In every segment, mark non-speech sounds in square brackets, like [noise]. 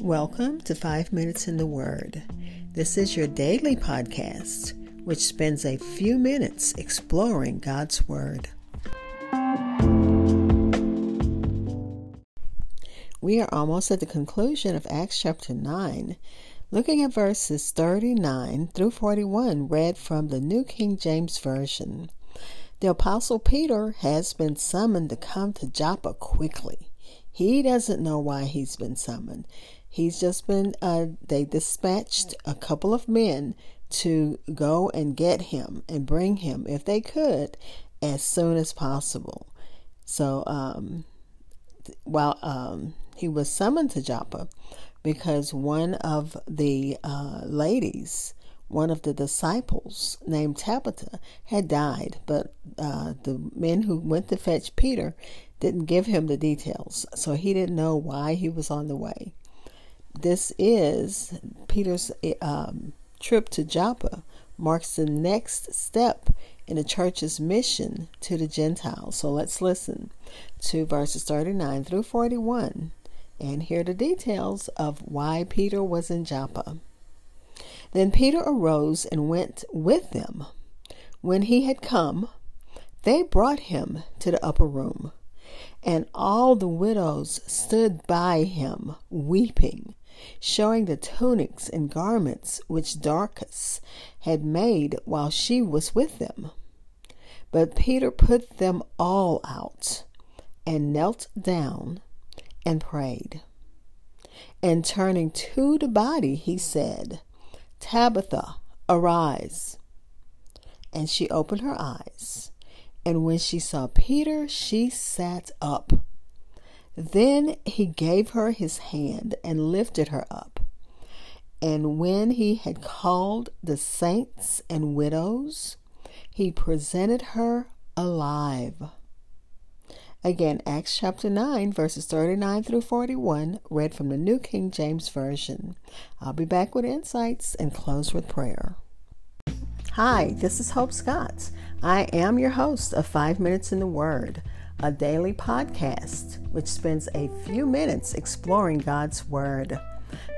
Welcome to Five Minutes in the Word. This is your daily podcast, which spends a few minutes exploring God's Word. We are almost at the conclusion of Acts chapter 9, looking at verses 39 through 41, read from the New King James Version. The Apostle Peter has been summoned to come to Joppa quickly. He doesn't know why he's been summoned. He's just been, uh, they dispatched a couple of men to go and get him and bring him, if they could, as soon as possible. So, um, while um, he was summoned to Joppa, because one of the uh, ladies, one of the disciples named Tabitha, had died, but uh, the men who went to fetch Peter didn't give him the details, so he didn't know why he was on the way this is Peter's um, trip to Joppa marks the next step in the church's mission to the Gentiles. So let's listen to verses 39 through 41 and hear the details of why Peter was in Joppa. Then Peter arose and went with them. When he had come, they brought him to the upper room, and all the widows stood by him, weeping showing the tunics and garments which Dorcas had made while she was with them. But Peter put them all out and knelt down and prayed. And turning to the body, he said, Tabitha, arise. And she opened her eyes. And when she saw Peter, she sat up. Then he gave her his hand and lifted her up. And when he had called the saints and widows, he presented her alive. Again, Acts chapter 9, verses 39 through 41, read from the New King James Version. I'll be back with insights and close with prayer. Hi, this is Hope Scott. I am your host of Five Minutes in the Word a daily podcast which spends a few minutes exploring God's Word.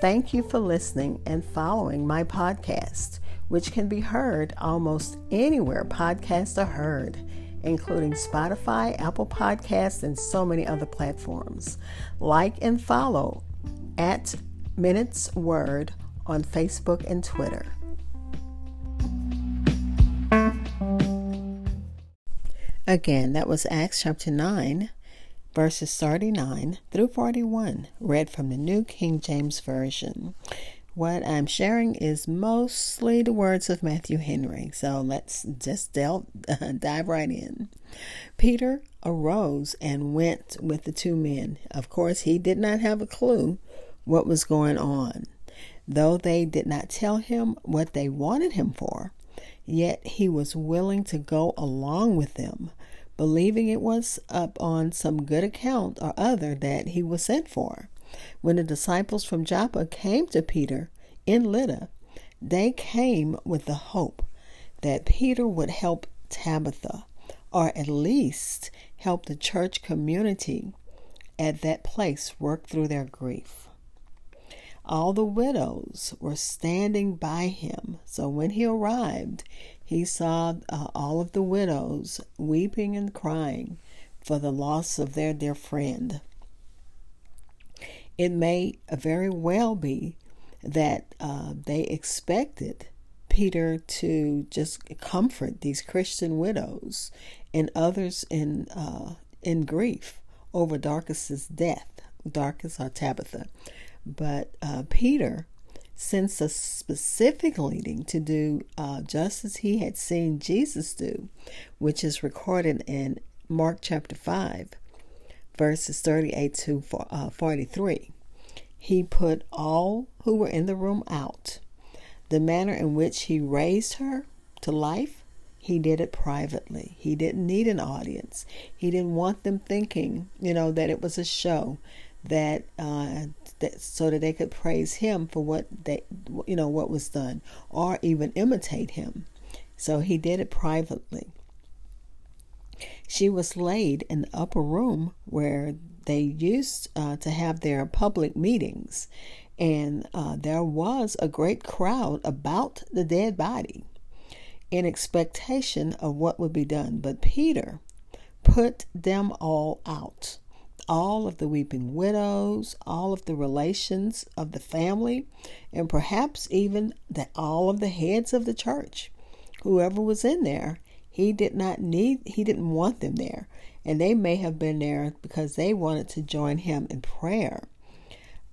Thank you for listening and following my podcast, which can be heard almost anywhere podcasts are heard, including Spotify, Apple Podcasts, and so many other platforms. Like and follow at Minutes Word on Facebook and Twitter. Again, that was Acts chapter 9, verses 39 through 41, read from the New King James Version. What I'm sharing is mostly the words of Matthew Henry, so let's just delve, [laughs] dive right in. Peter arose and went with the two men. Of course, he did not have a clue what was going on. Though they did not tell him what they wanted him for, Yet he was willing to go along with them, believing it was up on some good account or other that he was sent for. When the disciples from Joppa came to Peter in Lydda, they came with the hope that Peter would help Tabitha, or at least help the church community at that place work through their grief. All the widows were standing by him. So when he arrived, he saw uh, all of the widows weeping and crying for the loss of their dear friend. It may very well be that uh, they expected Peter to just comfort these Christian widows and others in uh, in grief over Dorcas's death, Dorcas or Tabitha. But uh, Peter sensed a specific leading to do uh, just as he had seen Jesus do, which is recorded in Mark chapter 5, verses 38 to uh, 43. He put all who were in the room out. The manner in which he raised her to life, he did it privately. He didn't need an audience. He didn't want them thinking, you know, that it was a show, that uh, that so that they could praise him for what they you know what was done or even imitate him. So he did it privately. She was laid in the upper room where they used uh, to have their public meetings. And uh, there was a great crowd about the dead body in expectation of what would be done. But Peter put them all out all of the weeping widows, all of the relations of the family, and perhaps even that all of the heads of the church. Whoever was in there, he did not need he didn't want them there. And they may have been there because they wanted to join him in prayer.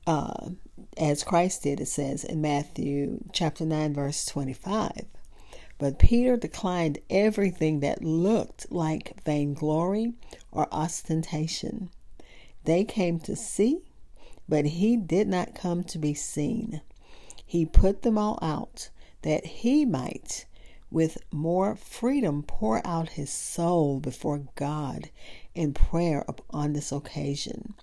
Uh, as Christ did, it says in Matthew chapter 9, verse 25. But Peter declined everything that looked like vainglory or ostentation. They came to see, but he did not come to be seen. He put them all out that he might, with more freedom, pour out his soul before God in prayer on this occasion,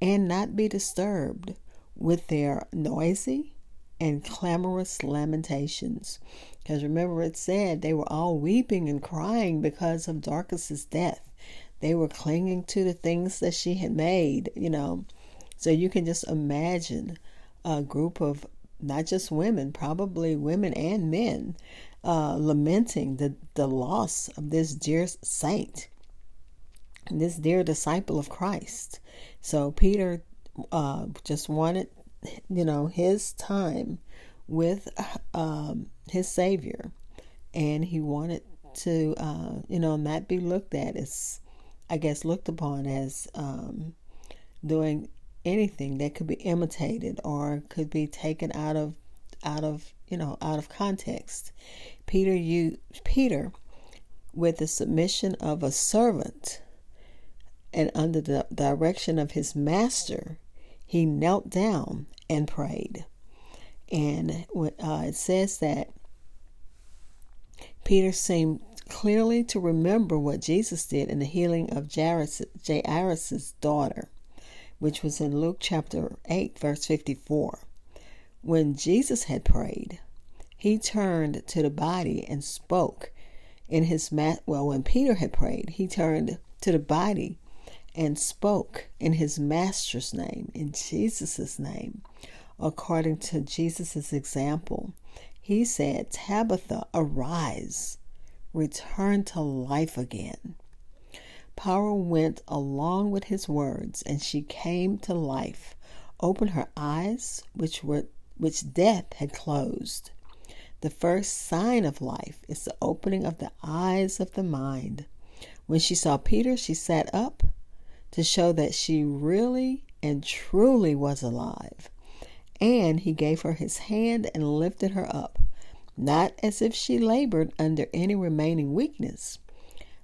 and not be disturbed with their noisy and clamorous lamentations. Because remember, it said they were all weeping and crying because of Dorcas's death. They were clinging to the things that she had made, you know. So you can just imagine a group of not just women, probably women and men, uh, lamenting the, the loss of this dear saint, this dear disciple of Christ. So Peter uh, just wanted you know, his time with um, his Savior, and he wanted to, uh, you know, not be looked at as, I guess, looked upon as um, doing anything that could be imitated or could be taken out of, out of, you know, out of context. Peter, you, Peter, with the submission of a servant and under the direction of his master, he knelt down and prayed. And uh, it says that Peter seemed clearly to remember what Jesus did in the healing of Jairus, daughter, which was in Luke chapter 8, verse 54. When Jesus had prayed, he turned to the body and spoke in his. Well, when Peter had prayed, he turned to the body and spoke in his master's name, in Jesus' name, according to Jesus' example. He said, Tabitha, arise, return to life again. Power went along with his words, and she came to life, opened her eyes, which were which death had closed. The first sign of life is the opening of the eyes of the mind. When she saw Peter, she sat up to show that she really and truly was alive. And he gave her his hand and lifted her up, not as if she labored under any remaining weakness,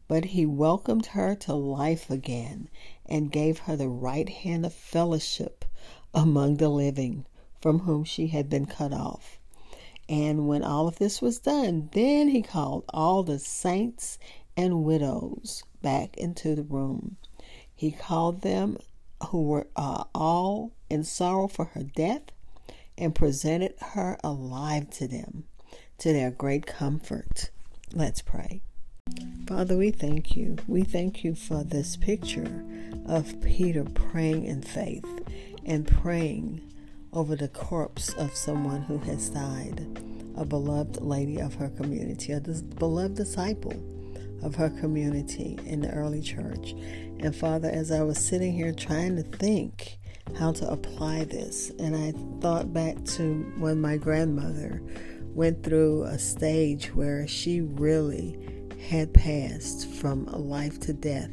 but he welcomed her to life again and gave her the right hand of fellowship among the living, from whom she had been cut off. And when all of this was done, then he called all the saints and widows back into the room. He called them who were uh, all in sorrow for her death and presented her alive to them, to their great comfort. Let's pray. Father, we thank you. We thank you for this picture of Peter praying in faith and praying over the corpse of someone who has died, a beloved lady of her community, a beloved disciple of her community in the early church. And Father, as I was sitting here trying to think how to apply this, and I thought back to when my grandmother went through a stage where she really had passed from life to death,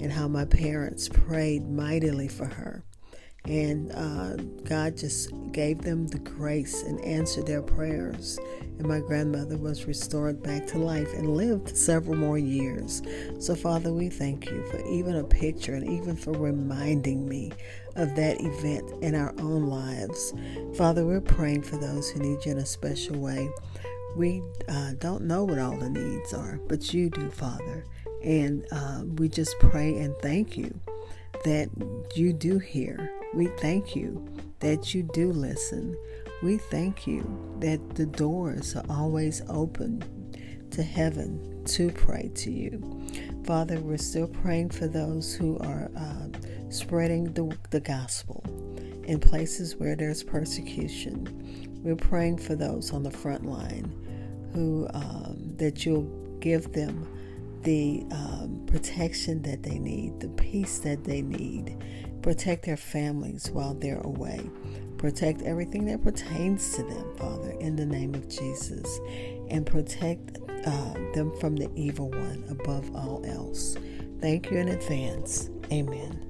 and how my parents prayed mightily for her. And uh, God just gave them the grace and answered their prayers. And my grandmother was restored back to life and lived several more years. So, Father, we thank you for even a picture and even for reminding me of that event in our own lives. Father, we're praying for those who need you in a special way. We uh, don't know what all the needs are, but you do, Father. And uh, we just pray and thank you that you do hear we thank you that you do listen. We thank you that the doors are always open to heaven to pray to you. Father, we're still praying for those who are uh, spreading the, the gospel in places where there's persecution. We're praying for those on the front line who um, that you'll give them the um, protection that they need, the peace that they need. Protect their families while they're away. Protect everything that pertains to them, Father, in the name of Jesus. And protect uh, them from the evil one above all else. Thank you in advance. Amen.